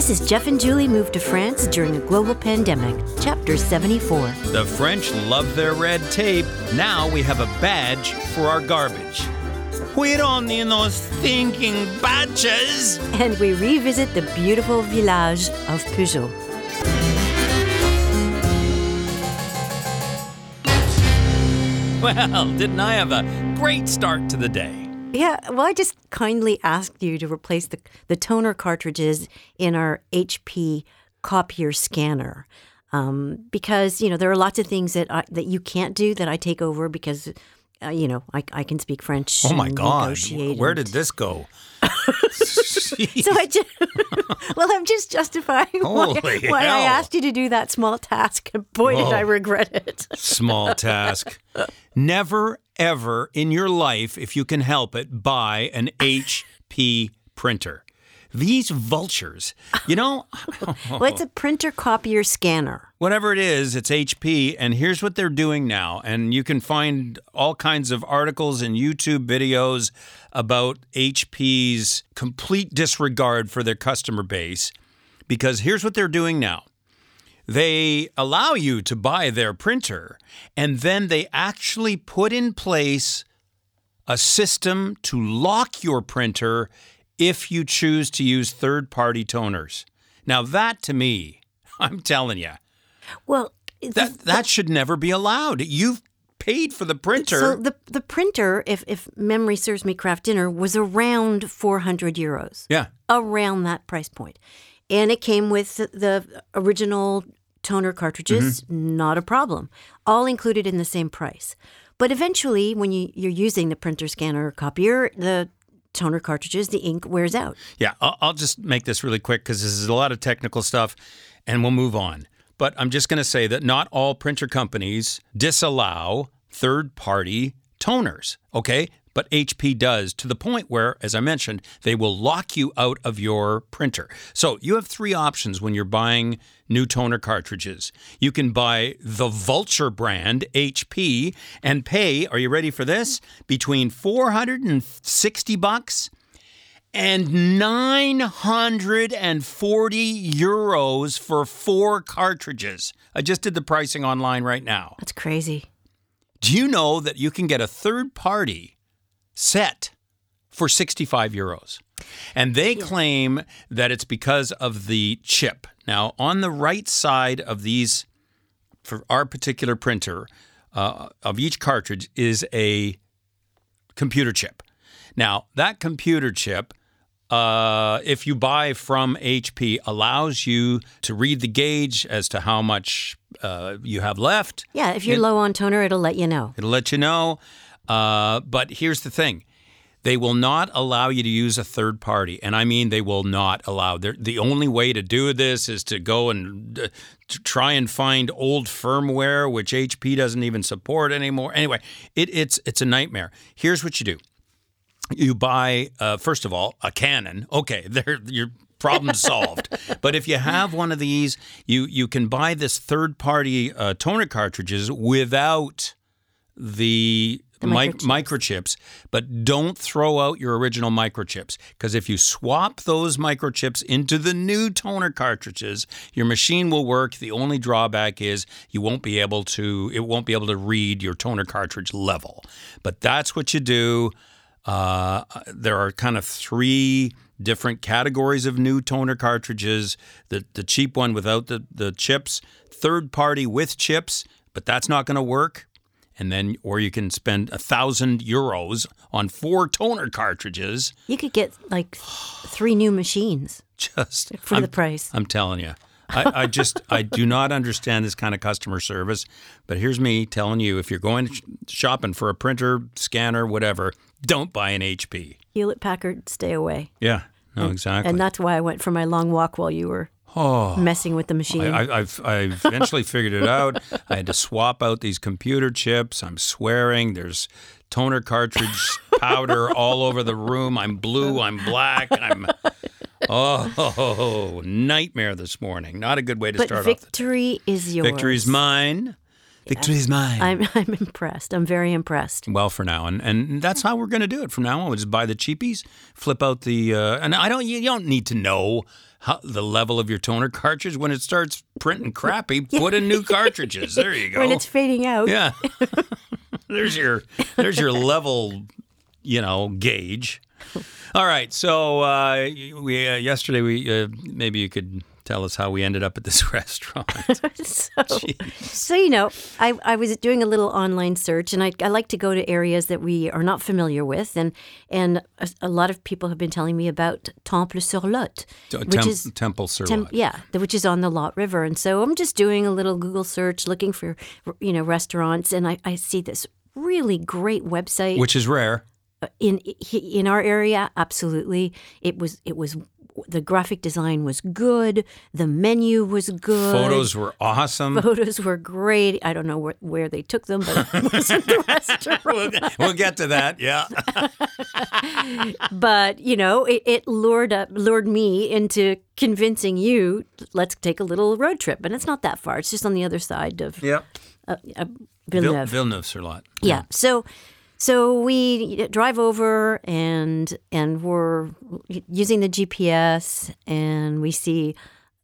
This is Jeff and Julie moved to France during a global pandemic, Chapter 74. The French love their red tape. Now we have a badge for our garbage. We don't need those thinking badges. And we revisit the beautiful village of Pujols. Well, didn't I have a great start to the day? Yeah, well, I just kindly asked you to replace the, the toner cartridges in our HP copier scanner. Um, because, you know, there are lots of things that I, that you can't do that I take over because, uh, you know, I, I can speak French. Oh my God. Where and- did this go? So I just, well, I'm just justifying why, why I asked you to do that small task. And boy, did I Oh. regret it. Small task. Never, ever in your life, if you can help it, buy an HP printer. These vultures, you know, Well, it's a printer copier scanner. whatever it is, it's HP. And here's what they're doing now. And you can find all kinds of articles and YouTube videos about HP's complete disregard for their customer base. Because here's what they're doing now they allow you to buy their printer, and then they actually put in place a system to lock your printer if you choose to use third party toners. Now, that to me, I'm telling you, Well, that, that should never be allowed. You've paid for the printer. So the the printer, if if memory serves me, craft dinner was around 400 euros, yeah. around that price point, and it came with the original toner cartridges, Mm-hmm. not a problem, all included in the same price. But eventually, when you, you're using the printer scanner or copier, the toner cartridges, the ink wears out. Yeah, I'll, I'll just make this really quick because this is a lot of technical stuff and we'll move on. But I'm just going to say that not all printer companies disallow third party toners, okay? But HP does to the point where, as I mentioned, they will lock you out of your printer. So you have three options when you're buying new toner cartridges. You can buy the Vulture brand HP and pay, are you ready for this? Between 460 bucks and 940 euros for four cartridges. I just did the pricing online right now. That's crazy. Do you know that you can get a third party set for 65 euros? And they claim that it's because of the chip. Now, on the right side of these, for our particular printer, uh, of each cartridge is a computer chip. Now, that computer chip, uh, if you buy from HP, allows you to read the gauge as to how much uh, you have left. Yeah, if you're low on toner, it'll let you know. It'll let you know. Uh, but here's the thing they will not allow you to use a third party. And I mean, they will not allow. They're, the only way to do this is to go and uh, to try and find old firmware, which HP doesn't even support anymore. Anyway, it, it's, it's a nightmare. Here's what you do you buy, uh, first of all, a Canon. Okay, there, your problem solved. but if you have one of these, you you can buy this third party uh, toner cartridges without the. The mic- microchips. microchips, but don't throw out your original microchips because if you swap those microchips into the new toner cartridges, your machine will work. The only drawback is you won't be able to it won't be able to read your toner cartridge level. But that's what you do. Uh, there are kind of three different categories of new toner cartridges. The the cheap one without the, the chips, third party with chips, but that's not going to work. And then, or you can spend a thousand euros on four toner cartridges. You could get like three new machines Just for I'm, the price. I'm telling you. I, I just I do not understand this kind of customer service. But here's me telling you: if you're going shopping for a printer, scanner, whatever, don't buy an HP. Hewlett Packard, stay away. Yeah, no, exactly. And that's why I went for my long walk while you were oh, messing with the machine. I, I eventually figured it out. I had to swap out these computer chips. I'm swearing. There's toner cartridge powder all over the room. I'm blue. I'm black. I'm oh nightmare this morning. Not a good way to but start off. victory is yours. Victory's. Victory is mine. I'm I'm impressed. I'm very impressed. well, for now, and and that's how we're going to do it from now on. We'll just buy the cheapies, flip out the, uh, and I don't. You don't need to know how, the level of your toner cartridge when it starts printing crappy. Put in new cartridges. There you go. When it's fading out. Yeah. there's your there's your level, you know, gauge. All right. So uh, we uh, yesterday we uh, maybe you could tell us how we ended up at this restaurant. so, so you know, I, I was doing a little online search, and I, I like to go to areas that we are not familiar with, and and a, a lot of people have been telling me about Temple sur Lot, which Tem- is Temple Tem- Lot. yeah, the- which is on the Lot River, and so I'm just doing a little Google search, looking for you know restaurants, and I, I see this really great website which is rare. Uh, in in our area. Absolutely, it was it was the graphic design was good, the menu was good, Photos were awesome. photos were great. I don't know where, where they took them, but it wasn't the restaurant. we'll, we'll get to that. Yeah. But you know, it, it lured up, lured me into convincing you. Let's take a little road trip, and it's not that far. It's just on the other side of Yep. uh, uh, Vil- Villeneuve. Villeneuve Lot. yeah. So, so we drive over, and and we're using the GPS, and we see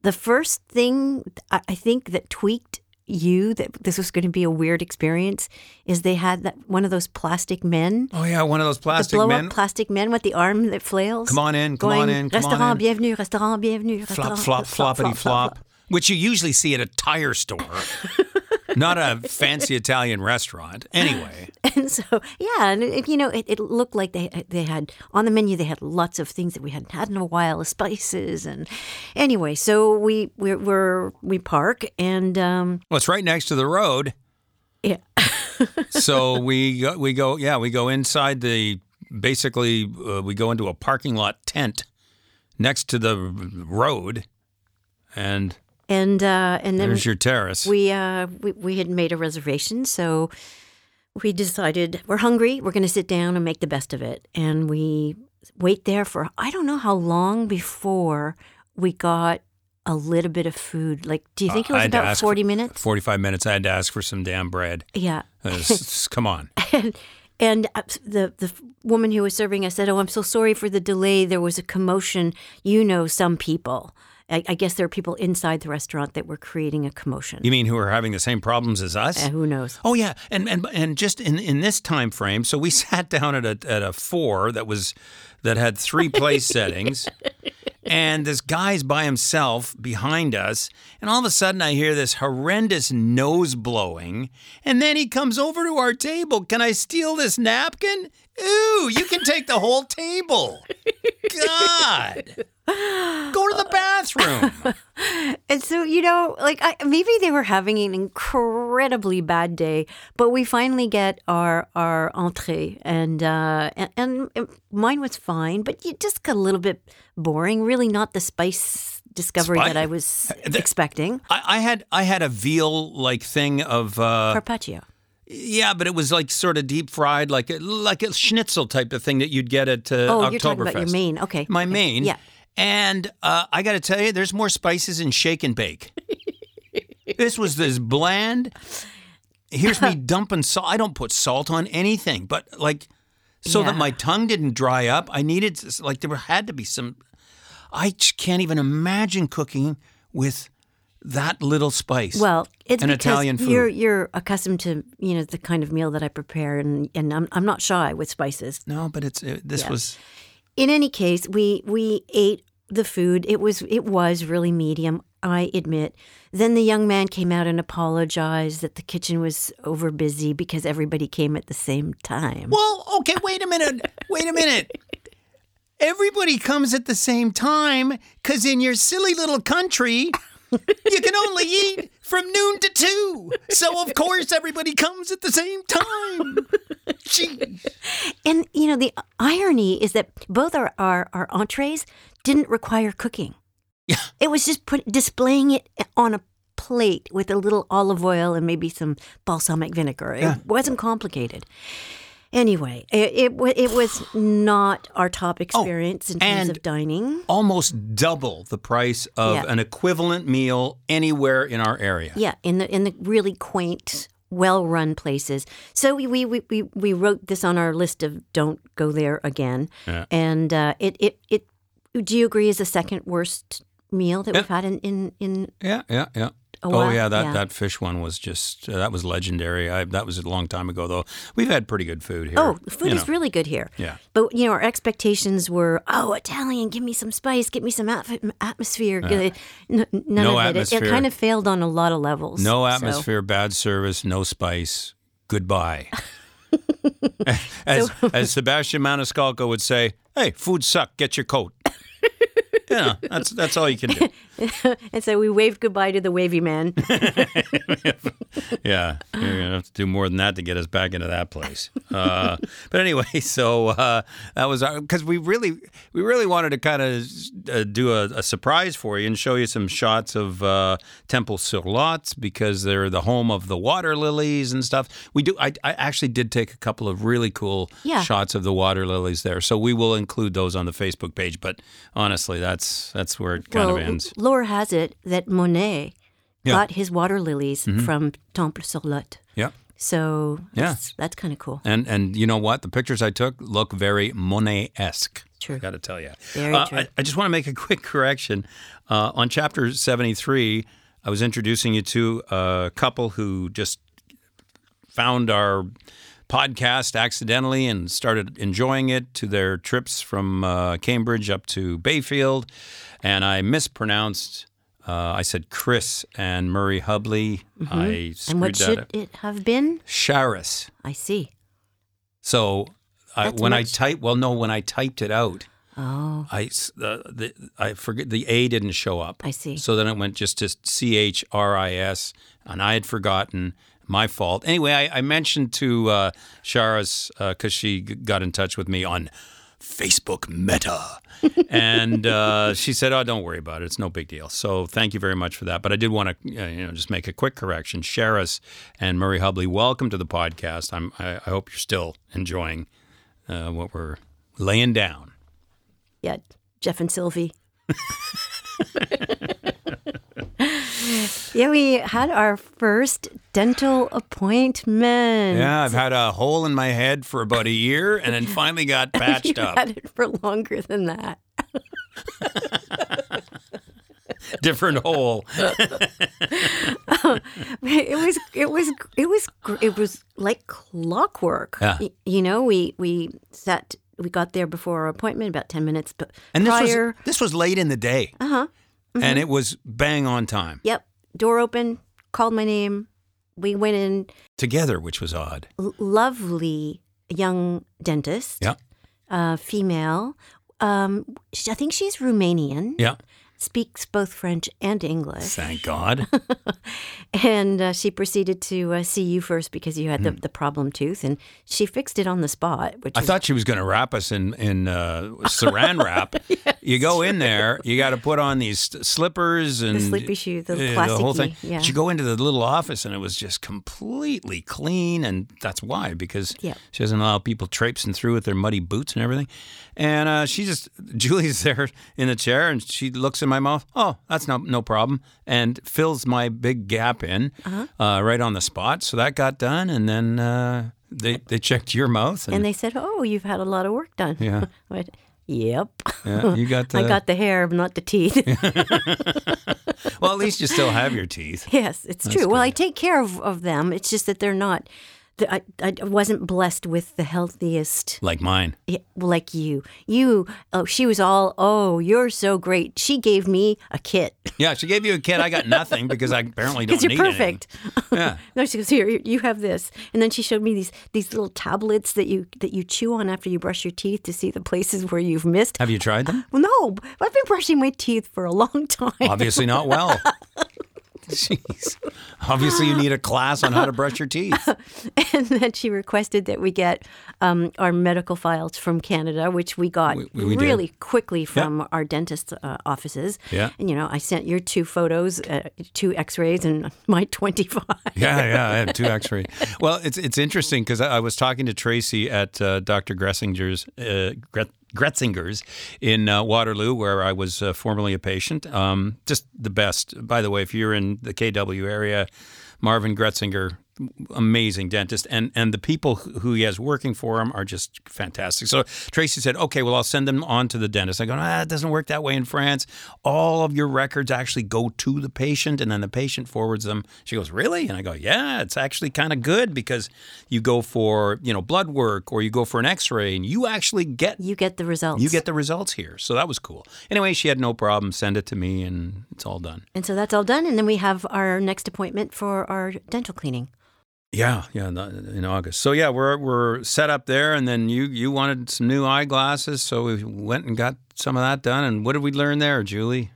the first thing I think that tweaked you that this was going to be a weird experience is they had that one of those plastic men Oh yeah, one of those the plastic blow men. up plastic men with the arm that flails. Come on in, come going, on in, come on Restaurant, in." bienvenue, restaurant, bienvenue, flop, restaurant. flop, floppity flop, which you usually see at a tire store, not a fancy Italian restaurant. Anyway, And so, yeah, and it, you know, it, it looked like they they had on the menu they had lots of things that we hadn't had in a while, spices, and anyway, so we we we're, we park and um, well, it's right next to the road, yeah, so we go, we go, yeah, we go inside the. Basically, uh, we go into a parking lot tent next to the road, and and uh, and then there's your terrace. we uh we, we had made a reservation so we decided we're hungry we're going to sit down and make the best of it and we wait there for i don't know how long before we got a little bit of food like do you think it Uh, I was about 40 minutes 45 minutes. I had to ask for some damn bread. yeah Uh, s- s- come on. and and uh, the the woman who was serving us said, "Oh, I'm so sorry for the delay. There was a commotion. You know, some people. I, I guess there are people inside the restaurant that were creating a commotion. You mean who are having the same problems as us? Uh, who knows? Oh yeah, and and and just in in this time frame, so we sat down at a at a four that was that had three place settings, and this guy's by himself behind us, and all of a sudden I hear this horrendous nose blowing, and then he comes over to our table. Can I steal this napkin? Ooh, you can take the whole table. God. Go to the bathroom. And so, you know, like I, maybe they were having an incredibly bad day, but we finally get our our entree, and uh, and, and mine was fine, but you just got a little bit boring. Really, not the spice discovery that I was The- expecting. I, I had I had a veal like thing of uh, Carpaccio. Yeah, but it was like sort of deep fried, like a, like a schnitzel type of thing that you'd get at uh, Oh, Oktoberfest. you're talking about your main. Okay. My okay. main. Yeah. And uh, I got to tell you, there's more spices in shake and bake. this was this bland. Here's me dumping salt. I don't put salt on anything, but like so that my tongue didn't dry up. I needed like there had to be some. I just can't even imagine cooking with that little spice. Well, it's An because Italian food. you're you're accustomed to you know the kind of meal that I prepare, and and I'm I'm not shy with spices. no, but it's it, this Yeah. was. In any case, we we ate the food. It was it was really medium, I admit. Then the young man came out and apologized that the kitchen was over busy because everybody came at the same time. Well, okay, wait a minute. Wait a minute. Everybody comes at the same time because in your silly little country, you can only eat from noon to two. So, of course, everybody comes at the same time. Jeez. And you know the irony is that both our our, our entrees didn't require cooking. Yeah. It was just put displaying it on a plate with a little olive oil and maybe some balsamic vinegar. It Yeah. wasn't complicated. Anyway, it, it it was not our top experience in terms Oh, of dining. Almost double the price of Yeah. an equivalent meal anywhere in our area. Yeah, in the in the really quaint well-run places. So we we, we, we wrote this on our list of don't go there again. Yeah. And uh, it it it. Do you agree is the second worst meal that we've had in in in Yeah, yeah, yeah. A oh yeah, that yeah. that fish one was just uh, that was legendary. I, that was a long time ago though. We've had pretty good food here. Oh, food is know. really good here. Yeah. But you know, our expectations were, oh, Italian, give me some spice, give me some atf- atmosphere. N- none No of it. It- It, kind of failed on a lot of levels. No So- atmosphere, bad service, no spice. Goodbye. as as Sebastian Maniscalco would say, "Hey, food suck. Get your coat." yeah, that's that's all you can do. and so we waved goodbye to the wavy man. Yeah, you're gonna have to do more than that to get us back into that place. Uh, but anyway, so uh, that was because we really we really wanted to kind of uh, do a, a surprise for you and show you some shots of uh, Temple sur Lot because they're the home of the water lilies and stuff. We do. I, I actually did take a couple of really cool Yeah. shots of the water lilies there, so we will include those on the Facebook page. But honestly, that's that's where it kind well, of ends. Lore has it that Monet Yeah. Mm-hmm. got his water lilies from Temple sur Lot. Yeah. So Yeah. that's, that's kind of cool. And and you know what? The pictures I took look very Monet esque. True. I got to tell you. Very Uh, true. I, I just want to make a quick correction. Uh, on chapter 73, I was introducing you to a couple who just found our podcast accidentally and started enjoying it to their trips from uh, Cambridge up to Bayfield. And I mispronounced. Uh, I said Chris and Murray Hubley. I screwed Mm-hmm. and what should up. it have been? Sharis. I see. So I, when I much- typed, well, no, when I typed it out, Oh, I the, the I forget the A didn't show up. I see. So then it went just to C H R I S, and I had forgotten. My fault. Anyway, I, I mentioned to uh, Sharas because she got in touch with me on Facebook Meta, and uh, she said, "Oh, don't worry about it. It's no big deal." So thank you very much for that. But I did want to, you know, just make a quick correction. Sharas and Murray Hubley, welcome to the podcast. I'm. I, I hope you're still enjoying uh, what we're laying down. yeah, Jeff and Sylvie. yeah, we had our first dental appointment. Yeah, I've had a hole in my head for about a year, and then finally got you patched up. had it for longer than that. Different hole. it was it was it was it was like clockwork. Yeah. Y- You know, we we sat we got there before our appointment about 10 minutes but And this prior. was this was late in the day, uh-huh. And it was bang on time Yep. Door open, called my name. We went in together, which was odd. L- lovely young dentist, Yeah, uh, female. Um, I think she's Romanian, yeah. speaks both French and English. Thank God. And uh, she proceeded to uh, see you first because you had the, the problem tooth, and she fixed it on the spot. Which. I was, thought she was going to wrap us in in uh, Saran wrap. you go in there, you got to put on these slippers and the sleepy shoe, the uh, whole thing. yeah. But you go into the little office, and it was just completely clean, and that's why because she doesn't allow people traipsing through with their muddy boots and everything. And uh, she just Julie's there in the chair, and she looks in my mouth. Oh, that's no no problem, and fills my big gap in Uh-huh. uh, right on the spot. So that got done, and then. Uh, they, they checked your mouth and they said, "Oh, you've had a lot of work done." Yeah. yep. Yeah, you got the. I got the hair, but not the teeth. Well, at least you still have your teeth. yes, it's true. Well, I take care of, of them. It's just that they're not. I, I wasn't blessed with the healthiest Like mine. Yeah, like you. You, oh, she was all, oh, you're so great. She gave me a kit Yeah, she gave you a kit. I got nothing because I apparently don't because you're need perfect. anything. Yeah. no, she goes, here, you have this. And then she showed me these these little tablets that you that you chew on after you brush your teeth to see the places where you've missed. Have you tried them? Well, no, I've been brushing my teeth for a long time. Obviously not well. Jeez. Obviously, you need a class on how to brush your teeth. and then she requested that we get um, our medical files from Canada, which we got We- we did. really quickly from our dentist uh, offices. Yeah. And, you know, I sent your two photos, uh, two x rays, and my 25. Yeah, yeah, I have two x rays. Well, it's it's interesting because I, I was talking to Tracy at uh, Dr. Gressinger's uh, Gret- Gretzinger's in uh, Waterloo, where I was uh, formerly a patient. Um, just the best. By the way, if you're in the KW area, Marvin Gretzinger, amazing dentist, and and the people who he has working for him are just fantastic. So Tracy said, "Okay, well, I'll send them on to the dentist." I go, "Ah, it doesn't work that way in France. All of your records actually go to the patient, and then the patient forwards them." She goes, "Really?" And I go, "Yeah, it's actually kind of good because you go for you know blood work or you go for an X-ray, and you actually get You get the results. you get the results here." So that was cool. Anyway, she had no problem. Send it to me, and it's all done. and so that's all done. And then we have our next appointment for our dental cleaning. Yeah, yeah, in- August. So yeah, we're we're set up there, and then you you wanted some new eyeglasses, so we went and got some of that done. And what did we learn there, Julie?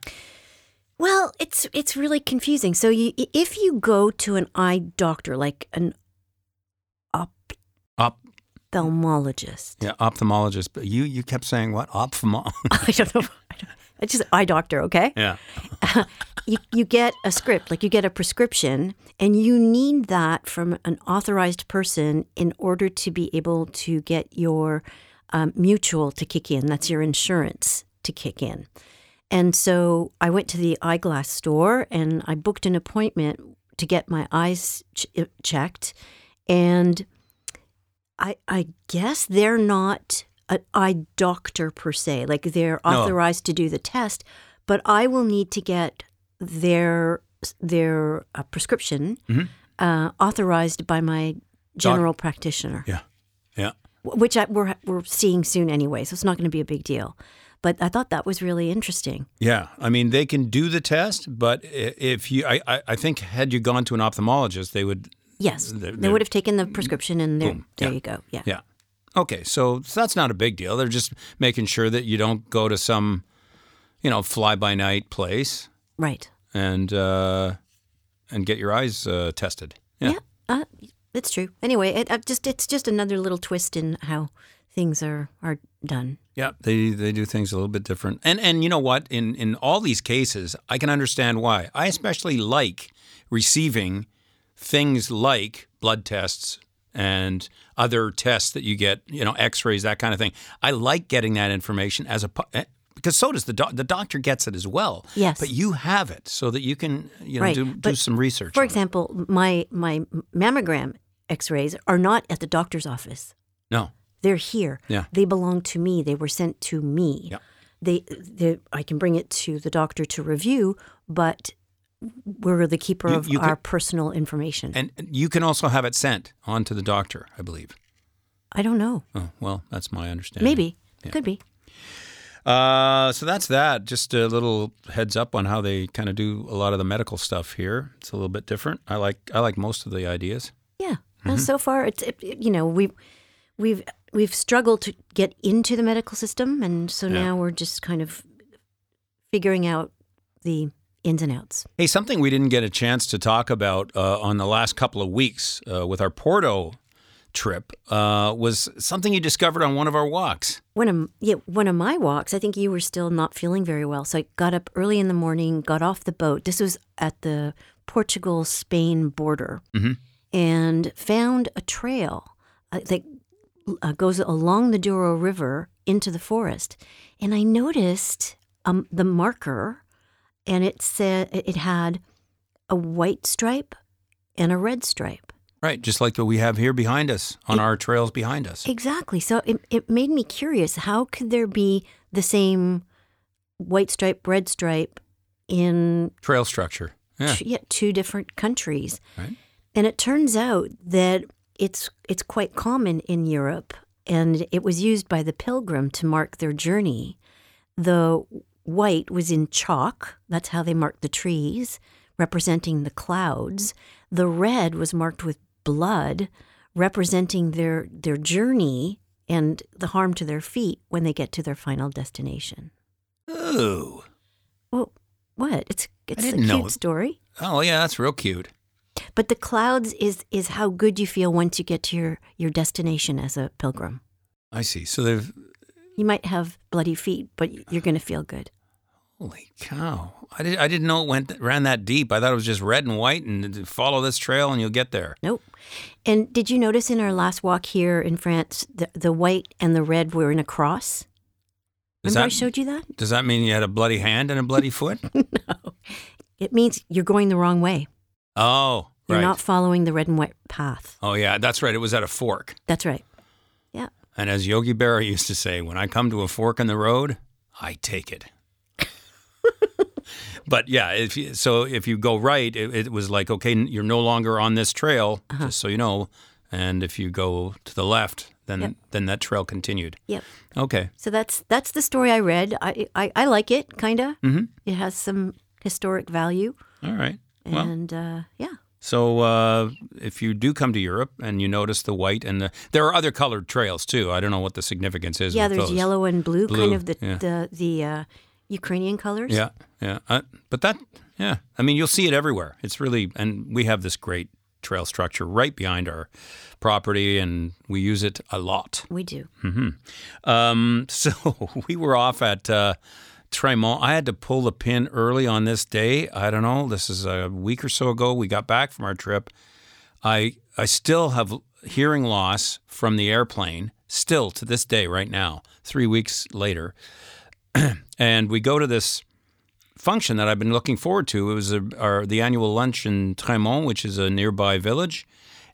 Well, it's it's really confusing. So you, if you go to an eye doctor, like an Op, ophthalmologist, yeah, ophthalmologist. But you you kept saying what? Ophthalmo. I don't know. It's just eye doctor, okay? yeah. you, you get a script, like you get a prescription, and you need that from an authorized person in order to be able to get your um, mutual to kick in. That's your insurance to kick in. And so I went to the eyeglass store and I booked an appointment to get my eyes ch- uh, checked. And I, I guess they're not an eye doctor per se, like they're No. authorized to do the test, but I will need to get their their uh, prescription Mhm. uh, authorized by my general practitioner, Yeah. Yeah. which I, we're we're seeing soon anyway, so it's not going to be a big deal. But I thought that was really interesting. Yeah, I mean they can do the test, but if you, I, I, I think had you gone to an ophthalmologist, they would. Yes, They're- they they're- would have taken the prescription, and there, Boom. there Yeah. you go. Yeah. Yeah. Okay, so, that's not a big deal. They're just making sure that you don't go to some, you know, fly by night place right. and uh, and get your eyes uh, tested. Yeah. uh, it's true. Anyway, it, I just it's just another little twist in how things are are done. Yeah, they they do things a little bit different. And and you know what? In in all these cases, I can understand why. I especially like receiving things like blood tests and other tests that you get, you know, x-rays, that kind of thing. I like getting that information as a eh, because so does the doc- the doctor gets it as well. Yes. But you have it so that you can, you know, Right, do, do some research. For on it. example, my my mammogram X-rays are not at the doctor's office. No. They're here. Yeah. They belong to me. They were sent to me. Yeah. They, they I can bring it to the doctor to review, but we're the keeper You- of you our could- personal information. And you can also have it sent on to the doctor, I believe. I don't know. Oh, well, that's my understanding. Maybe. Could be. Uh, so that's that. Just a little heads up on how they kind of do a lot of the medical stuff here. It's a little bit different. I like I like most of the ideas. Yeah. Mm-hmm. Uh, so far, it's it, you know we've we've we've struggled to get into the medical system, and so Yeah. now we're just kind of figuring out the ins and outs. Hey, something we didn't get a chance to talk about uh, on the last couple of weeks uh, with our Porto trip uh, was something you discovered on one of our walks. One of yeah, one of my walks, I think you were still not feeling very well, so I got up early in the morning, got off the boat. This was at the Portugal Spain border, Mhm. and found a trail uh, that uh, goes along the Douro River into the forest. And I noticed um, the marker, and it said it had a white stripe and a red stripe. Right, just like what we have here behind us on our trails behind us. Exactly. So it, it made me curious. How could there be the same white stripe, red stripe in Trail structure. Yeah. two, yeah, two different countries? Right. And it turns out that it's it's quite common in Europe, and it was used by the pilgrim to mark their journey. The white was in chalk. That's how they marked the trees, representing the clouds. The red was marked with blood, representing their their journey and the harm to their feet when they get to their final destination. Ooh. Well, what? It's it's a cute know. story. Oh, yeah, that's real cute. But the clouds is is how good you feel once you get to your, your destination as a pilgrim. I see. So they've You might have bloody feet, but you're going to feel good. Holy cow! I, did, I didn't know it went ran that deep. I thought it was just red and white, and follow this trail and you'll get there. Nope. And did you notice in our last walk here in France, the, the white and the red were in a cross? Does Remember I showed you that? Does that mean you had a bloody hand and a bloody foot? no. It means you're going the wrong way. oh, You're Right. not following the red and white path. Oh yeah, that's right. It was at a fork. That's right. Yeah. And as Yogi Berra used to say, when I come to a fork in the road, I take it. But yeah, if you, so if you go right, it, it was like okay, you're no longer on this trail, just so you know. And if you go to the left, then Yep. then that trail continued. Yep. Okay. So that's that's the story I read. I I, I like it, kind of. Mm-hmm. It has some historic value, All right. Well, and uh, yeah. so uh, if you do come to Europe and you notice the white and the, there are other colored trails too. I don't know what the significance is. Yeah, there's those. yellow and blue, Blue, kind of the yeah. the the uh, Ukrainian colors. Yeah, yeah. Uh, but that, yeah. I mean, you'll see it everywhere. It's really, and we have this great trail structure right behind our property, and we use it a lot. We do. Um, so we were off at uh, Tremont. I had to pull the pin early on this day. I don't know. This is a week or so ago. We got back from our trip. I I still have hearing loss from the airplane. Still to this day, right now, three weeks later, and we go to this function that I've been looking forward to. It was a, our, the annual lunch in Tremont, which is a nearby village.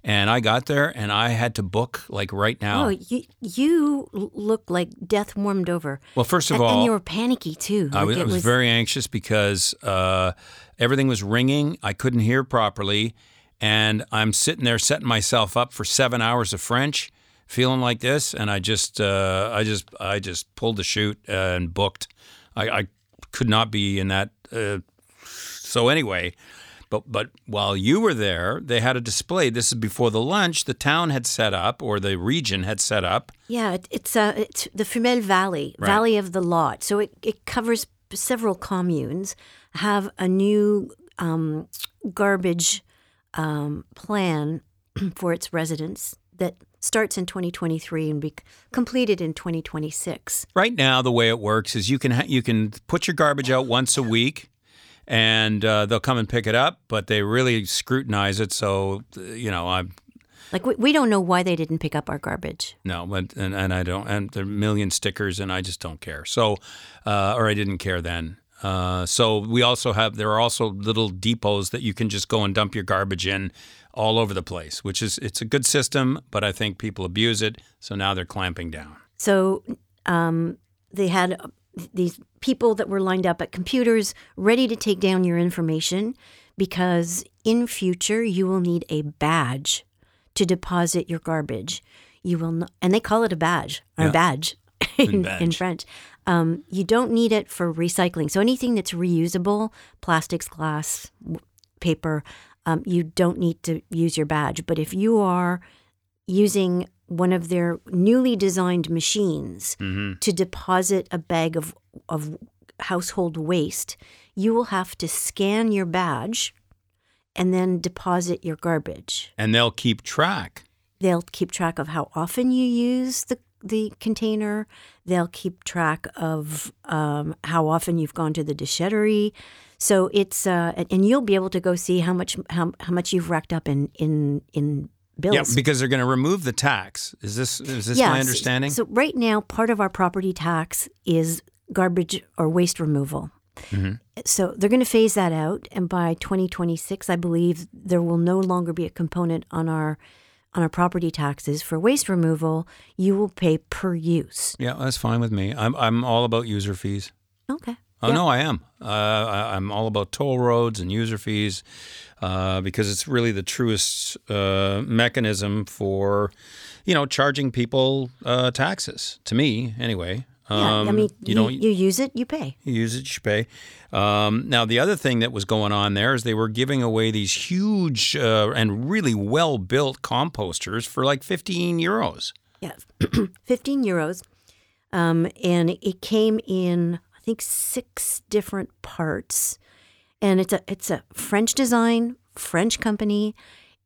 And I got there, and I had to book like right now. Oh, you you look like death warmed over. well, first of and, all, and you were panicky too. I was, I it was very anxious because uh, everything was ringing. I couldn't hear properly. And I'm sitting there setting myself up for seven hours of French, feeling like this. And I just, uh, I just, I just pulled the chute and booked. I, I could not be in that. Uh, so anyway, but but while you were there, they had a display. This is before the lunch. The town had set up, or the region had set up. Yeah, it, it's uh, it's the Fumel Valley, Right. Valley of the Lot. So it, it covers several communes. Have a new um, garbage um, plan for its residents that starts in 2023 and be completed in 2026. Right now, the way it works is you can ha- you can put your garbage out once a week, and uh, they'll come and pick it up. But they really scrutinize it, so uh, you know I'm Like we, we don't know why they didn't pick up our garbage. no, but and, and I don't, and there are a million stickers, and I just don't care. So, uh, or I didn't care then. Uh, so we also have there are also little depots that you can just go and dump your garbage in all over the place, which is it's a good system, but I think people abuse it. So now they're clamping down. So um, they had uh, these people that were lined up at computers ready to take down your information because in future you will need a badge to deposit your garbage. You will not, and they call it a badge or Yeah. badge in, in. French. Um, you don't need it for recycling. So anything that's reusable, plastics, glass, paper, um, you don't need to use your badge. But if you are using one of their newly designed machines to deposit a bag of, of household waste, you will have to scan your badge and then deposit your garbage. And they'll keep track. They'll keep track of how often you use the, the container. They'll keep track of um, how often you've gone to the déchetterie. So it's uh, and- you'll be able to go see how much how, how much you've racked up in in in bills. Yeah, because they're going to remove the tax. Is this is this Yeah, my understanding? So right now, part of our property tax is garbage or waste removal. Mm-hmm. So they're going to phase that out, and by 2026, I believe there will no longer be a component on our on our property taxes for waste removal. You will pay per use. yeah, that's fine with me. I'm I'm all about user fees. Okay. Oh Yeah. no, I am. Uh, I, I'm all about toll roads and user fees uh, because it's really the truest uh, mechanism for, you know, charging people uh, taxes. To me, anyway. Yeah, I Um, mean, you you, you use it, you pay. you use it, you pay. Um, now, the other thing that was going on there is they were giving away these huge uh, and really well built composters for like 15 euros. Yeah, 15 euros. Um, and it came in, I think, six different parts. And it's a it's a French design, French company,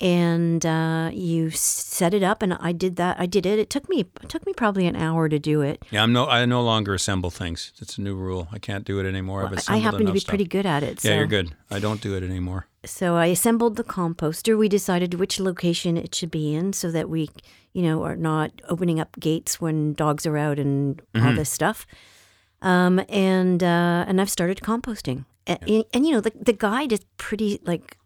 and uh, you set it up. And I did that. I did it. It took me it took me probably an hour to do it. Yeah, I'm no, I no longer assemble things. It's a new rule. I can't do it anymore. I've I happen to be stuff. pretty good at it. Yeah, so. you're good. I don't do it anymore. So I assembled the composter. We decided which location it should be in so that we, you know, are not opening up gates when dogs are out and all this stuff. Um, and uh, and I've started composting. And, and you know, the the guide is pretty like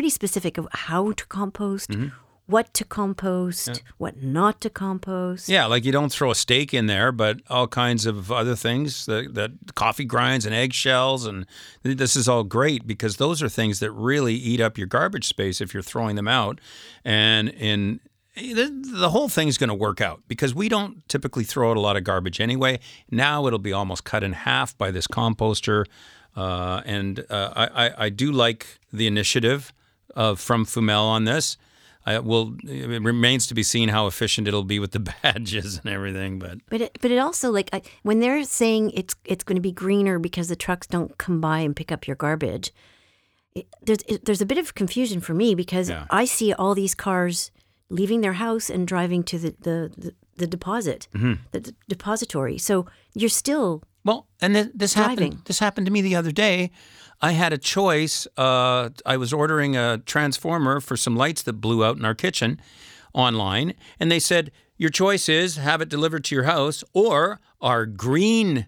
pretty specific of how to compost, Mm-hmm. what to compost, what not to compost. Yeah, like you don't throw a steak in there, but all kinds of other things that, that coffee grinds and eggshells, and this is all great because those are things that really eat up your garbage space if you're throwing them out. And in the, the whole thing's going to work out because we don't typically throw out a lot of garbage anyway. Now it'll be almost cut in half by this composter, uh, and uh, I, I, I do like the initiative of from Fumel on this. I will. It remains to be seen how efficient it'll be with the badges and everything. But But it, but it also like I, when they're saying it's it's going to be greener because the trucks don't come by and pick up your garbage. It, there's it, there's a bit of confusion for me because Yeah. I see all these cars leaving their house and driving to the the, the, the deposit, Mm-hmm. the, d- depository. So you're still well, and th- this Driving. happened. This happened to me the other day. I had a choice. Uh, I was ordering a transformer for some lights that blew out in our kitchen online, and they said your choice is have it delivered to your house, or our green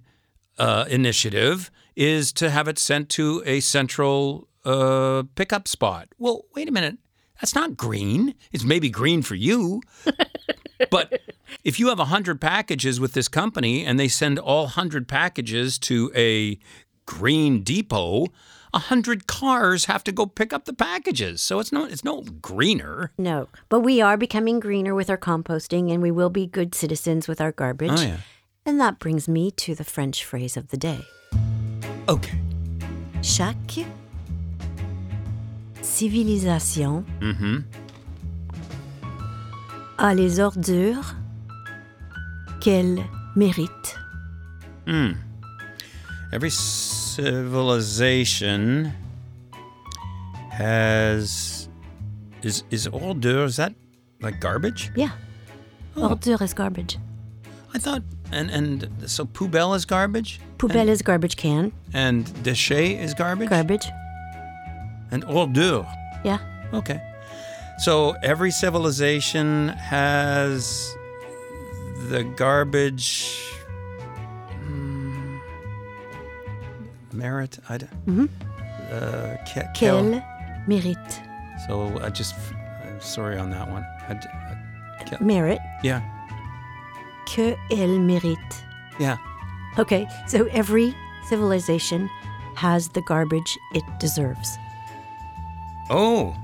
uh, initiative is to have it sent to a central uh, pickup spot. Well, wait a minute. That's not green. It's maybe green for you. but if you have 100 packages with this company and they send all 100 packages to a green depot, 100 cars have to go pick up the packages. So it's no it's no greener. no. But we are becoming greener with our composting, and we will be good citizens with our garbage. Oh yeah. And that brings me to the French phrase of the day. Okay. Chaque civilisation mm-hmm. a les ordures qu'elle mérite. Hmm. Every civilization has is is ordure is that like garbage? Yeah. Oh. Ordure is garbage. I thought and and so poubelle is garbage Poubelle is garbage can. and déchet is garbage Garbage. and ordure. Yeah. Okay. So every civilization has the garbage hmm, merit. I d- Mhm. uh, kel- Qu'elle mérite. So I just, I'm sorry on that one. I d- Ke- Merit. yeah, Que elle mérite. yeah. Okay. So every civilization has the garbage it deserves. Oh,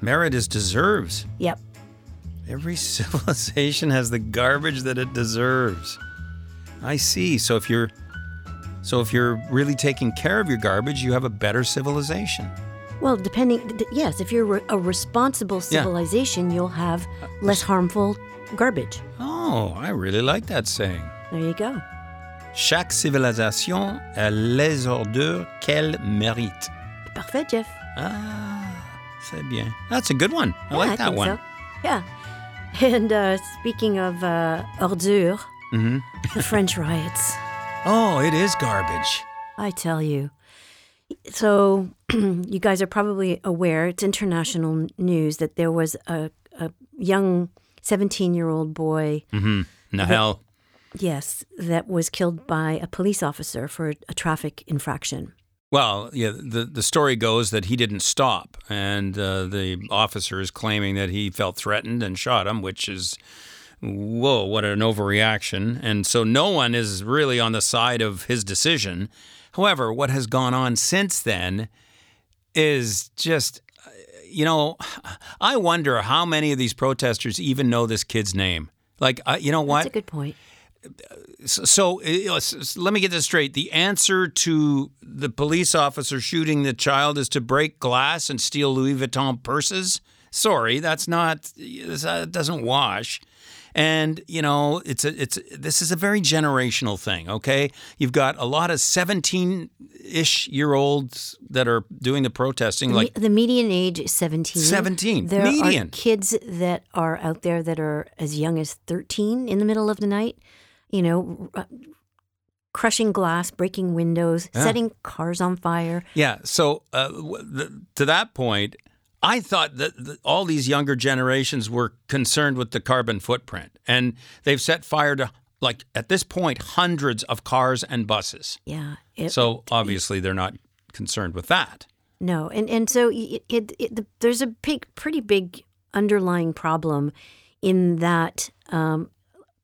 merit is deserves. Yep. Every civilization has the garbage that it deserves. I see. So if you're so if you're really taking care of your garbage, you have a better civilization. Well, depending, yes, if you're re- a responsible Yeah. civilization, you'll have less harmful garbage. Oh, I really like that saying. There you go. Chaque civilisation a les ordures qu'elle mérite. Parfait, Jeff. Ah, c'est bien. That's a good one. I Yeah, like that one. so. Yeah. And uh, speaking of uh, ordure, hmm the French riots, Oh, it is garbage. I tell you. So, you guys are probably aware, it's international news that there was a, a young 17 year old boy, Mm-hmm. Nahel. yes, that was killed by a police officer for a traffic infraction. Well, yeah, the, the story goes that he didn't stop, and uh, the officer is claiming that he felt threatened and shot him, which is, whoa, what an overreaction. And so no one is really on the side of his decision. However, what has gone on since then is just, you know, I wonder how many of these protesters even know this kid's name. Like, uh, you know what? That's a good point. So, uh, s- let me get this straight. The answer to the police officer shooting the child is to break glass and steal Louis Vuitton purses. Sorry, that's not. That doesn't wash. And you know, it's a it's this is a very generational thing. Okay, you've got a lot of seventeen-ish year olds that are doing the protesting. Like the median age is 17. 17. There Median. are kids that are out there that are as young as 13 in the middle of the night, you know, r- crushing glass, breaking windows, Yeah. setting cars on fire. Yeah. So uh, w- the, to that point, I thought that that all these younger generations were concerned with the carbon footprint, and they've set fire to like at this point hundreds of cars and buses. Yeah. It, So obviously they're not concerned with that. no, and and so it, it, it the, there's a big, pretty big underlying problem in that, um,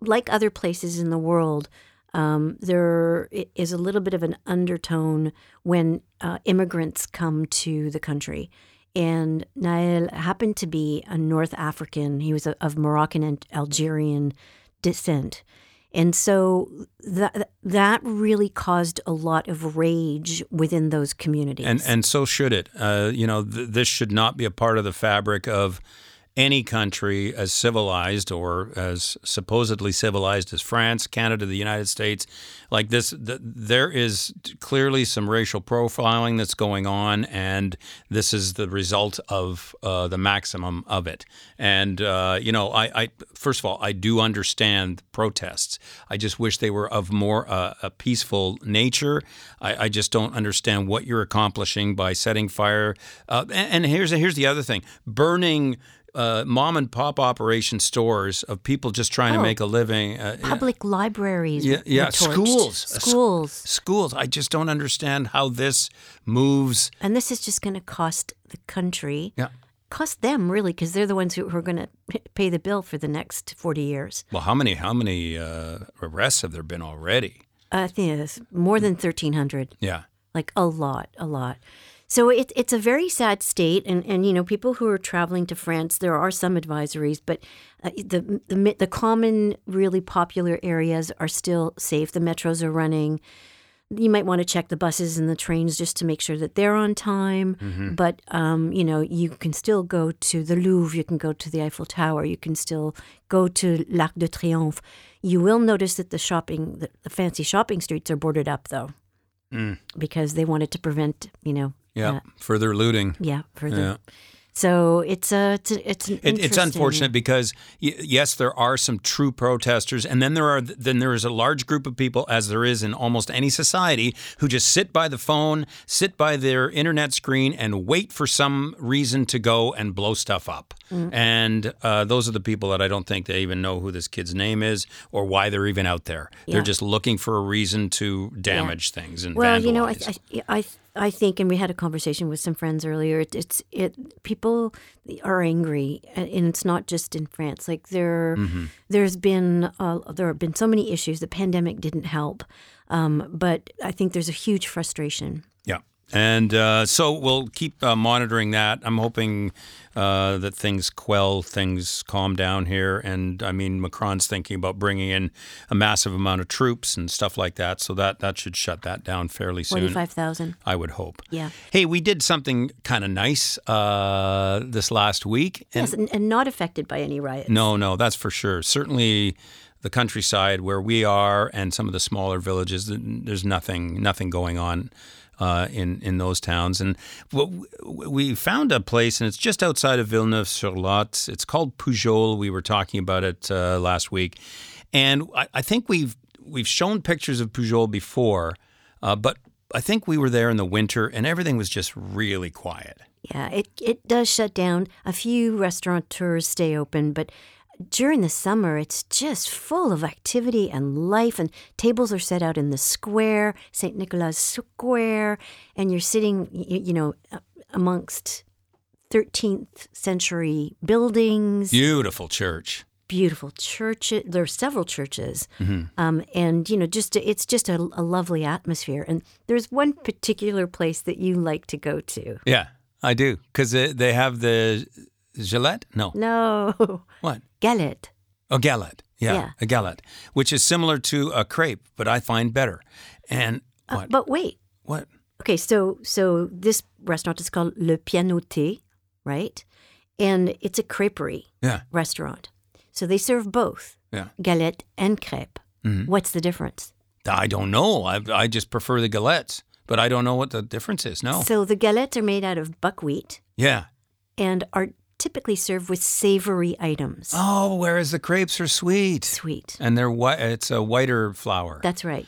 like other places in the world, um, there is a little bit of an undertone when uh, immigrants come to the country. And Nahel happened to be a North African. He was a, of Moroccan and Algerian descent. And so that that really caused a lot of rage within those communities. And and so should it. Uh, you know, th- this should not be a part of the fabric of any country as civilized or as supposedly civilized as France, Canada, the United States. Like this, th- there is clearly some racial profiling that's going on, and this is the result of uh, the maximum of it. And uh, you know, I, I first of all, I do understand protests. I just wish they were of more uh, a peaceful nature. I, I just don't understand what you're accomplishing by setting fire. Uh, and, and here's here's the other thing: burning. Uh, mom and pop operation stores of people just trying to Oh. make a living. Uh, Public libraries. yeah, yeah, schools. Sc- Schools. schools. I just don't understand how this moves. And this is just going to cost the country, Yeah. cost them really, because they're the ones who who are going to pay the bill for the next 40 years. Well, how many how many uh, arrests have there been already? I think it's more than 1,300. Yeah. like a lot, a lot. So it, it's a very sad state, and, and you know people who are traveling to France, there are some advisories, but uh, the, the the common, really popular areas are still safe. The metros are running. You might want to check the buses and the trains just to make sure that they're on time. But um, you know you can still go to the Louvre, you can go to the Eiffel Tower, you can still go to l'Arc de Triomphe. You will notice that the shopping, the, the fancy shopping streets are boarded up though because they wanted to prevent, you know, Yeah. uh, Further looting. yeah, further. Yeah. So it's a it's a, it's It, it's unfortunate because y- yes, there are some true protesters, and then there are then there is a large group of people, as there is in almost any society, who just sit by the phone, sit by their internet screen, and wait for some reason to go and blow stuff up. Mm. And uh, those are the people that I don't think they even know who this kid's name is or why they're even out there. Yeah. They're just looking for a reason to damage things and Well, vandalize. you know, I, I I I think, and we had a conversation with some friends earlier. It, it's it people are angry, and it's not just in France. Like there, Mm-hmm. there's been uh, there have been so many issues. The pandemic didn't help, um, but I think there's a huge frustration. And uh, so we'll keep uh, monitoring that. I'm hoping uh, that things quell, things calm down here. And I mean, Macron's thinking about bringing in a massive amount of troops and stuff like that. So that, that should shut that down fairly soon. Forty five thousand. I would hope. Yeah. Hey, we did something kind of nice uh, this last week. And Yes, and, and not affected by any riots. no, no, that's for sure. Certainly, the countryside where we are and some of the smaller villages, there's nothing, nothing going on uh, in in those towns. And we found a place, and it's just outside of Villeneuve-sur-Lot. It's called Pujols. We were talking about it uh, last week, and I, I think we've we've shown pictures of Pujols before, uh, but I think we were there in the winter, and everything was just really quiet. Yeah, it, it does shut down. A few restaurateurs stay open, but during the summer, it's just full of activity and life. And tables are set out in the square, St. Nicholas Square, and you're sitting, you, know, amongst 13th century buildings, Beautiful church. beautiful churches. There are several churches, um, and you know, just it's just a, a lovely atmosphere. And there's one particular place that you like to go to. Yeah, I do because they have the Gillette. No, No, what? Galette. A galette. Yeah, Yeah. a galette, which is similar to a crepe, but I find better. And what? But wait. what? Okay, so so this restaurant is called Le Pianoté, right? And it's a creperie Yeah, restaurant. So they serve both yeah. galette and crepe. Mm-hmm. What's the difference? I don't know. I I just prefer the galettes, but I don't know what the difference is. No. So the galettes are made out of buckwheat Yeah. and are typically served with savory items. Oh, whereas the crepes are sweet Sweet. and they're white. It's a whiter flour. That's right.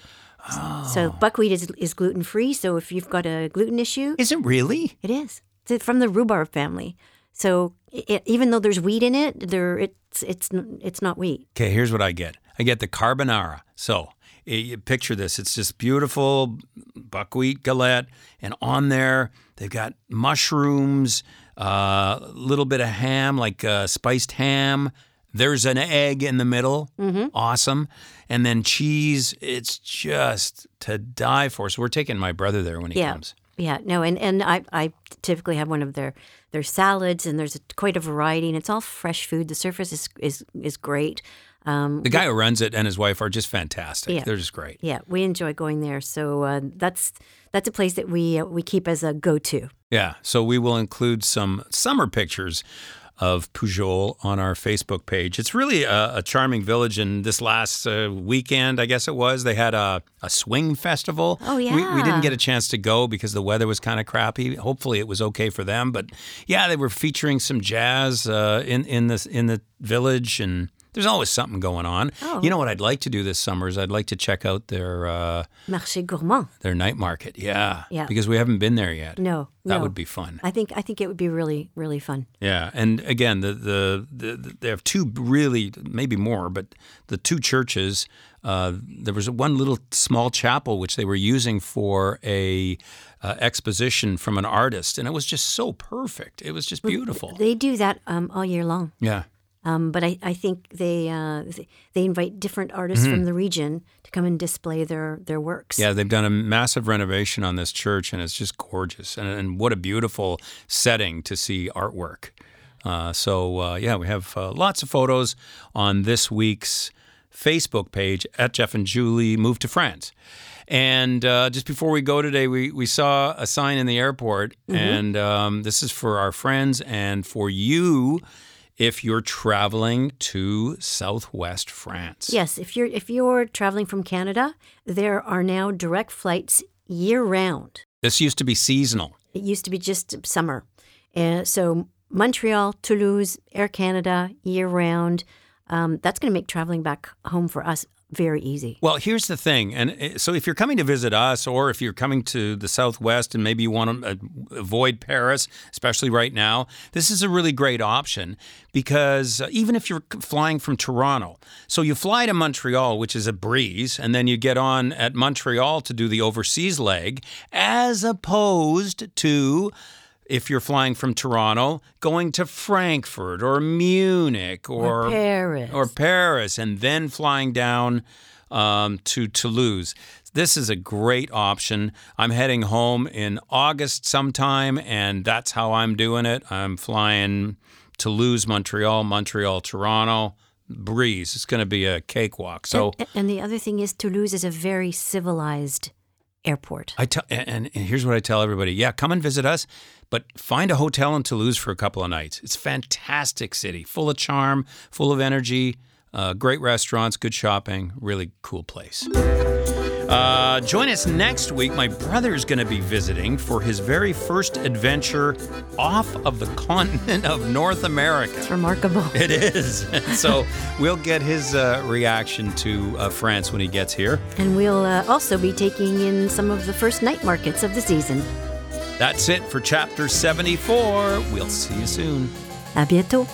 Oh. So buckwheat is, is gluten free. So if you've got a gluten issue, is it really? It is. It's from the rhubarb family. So it, even though there's wheat in it, there it's it's it's not wheat. Okay, here's what I get. I get the carbonara. So you picture this. It's just beautiful buckwheat galette, and on there they've got mushrooms, a uh, little bit of ham, like uh, spiced ham. There's an egg in the middle. Mm-hmm. Awesome. And then cheese. It's just to die for. So we're taking my brother there when he Yeah. comes. Yeah, no, and, and I, I typically have one of their, their salads, and there's a, quite a variety, and it's all fresh food. The surface is is, is great. Um, The guy who runs it and his wife are just fantastic. Yeah. They're just great. yeah, we enjoy going there, so uh, that's that's a place that we uh, we keep as a go to. Yeah. So we will include some summer pictures of Pujols on our Facebook page. It's really a, a charming village. And this last uh, weekend, I guess it was, they had a, a swing festival. Oh, We, we didn't get a chance to go because the weather was kind of crappy. Hopefully, it was okay for them. But yeah, they were featuring some jazz uh, in in the in the village and. There's always something going on. Oh. You know what I'd like to do this summer is I'd like to check out their uh, Marché gourmand. their night market. Yeah, Yeah. Because we haven't been there yet. No, that no. would be fun. I think I think it would be really really fun. Yeah, and again, the, the the they have two really, maybe more, but the two churches. Uh, there was one little small chapel which they were using for a uh, exposition from an artist, and it was just so perfect. It was just beautiful. They do that um, all year long. Yeah, Um, but I, I think they uh, they invite different artists from the region to come and display their, their works. Mm-hmm. yeah. They've done a massive renovation on this church, and it's just gorgeous. And, and what a beautiful setting to see artwork. Uh, so uh, yeah, we have uh, lots of photos on this week's Facebook page at Jeff and Julie Move to France. And uh, just before we go today, we, we saw a sign in the airport, and um, this is for our friends and for you if you're traveling to Southwest France. Yes, if you're if you're traveling from Canada, there are now direct flights year round. This used to be seasonal. It used to be just summer. Uh, so Montreal, Toulouse, Air Canada, year round. Um, that's going to make traveling back home for us very easy. Well, here's the thing. And uh, so if you're coming to visit us or if you're coming to the Southwest and maybe you want to uh, avoid Paris, especially right now, this is a really great option because uh, even if you're flying from Toronto, so you fly to Montreal, which is a breeze, and then you get on at Montreal to do the overseas leg, as opposed to if you're flying from Toronto, going to Frankfurt or Munich Or Paris. or Paris, and then flying down um, to Toulouse. This is a great option. I'm heading home in August sometime, and that's how I'm doing it. I'm flying Toulouse, Montreal, Montreal, Toronto. Breeze. It's going to be a cakewalk. So and, and the other thing is Toulouse is a very civilized airport. I tell, and, and here's what I tell everybody: Yeah, come and visit us, but find a hotel in Toulouse for a couple of nights. It's a fantastic city, full of charm, full of energy, uh, great restaurants, good shopping, really cool place. Uh, join us next week. My brother is going to be visiting for his very first adventure off of the continent of North America. It's remarkable. It is. so we'll get his uh, reaction to uh, France when he gets here. And we'll uh, also be taking in some of the first night markets of the season. That's it for chapter 74. We'll see you soon. À bientôt.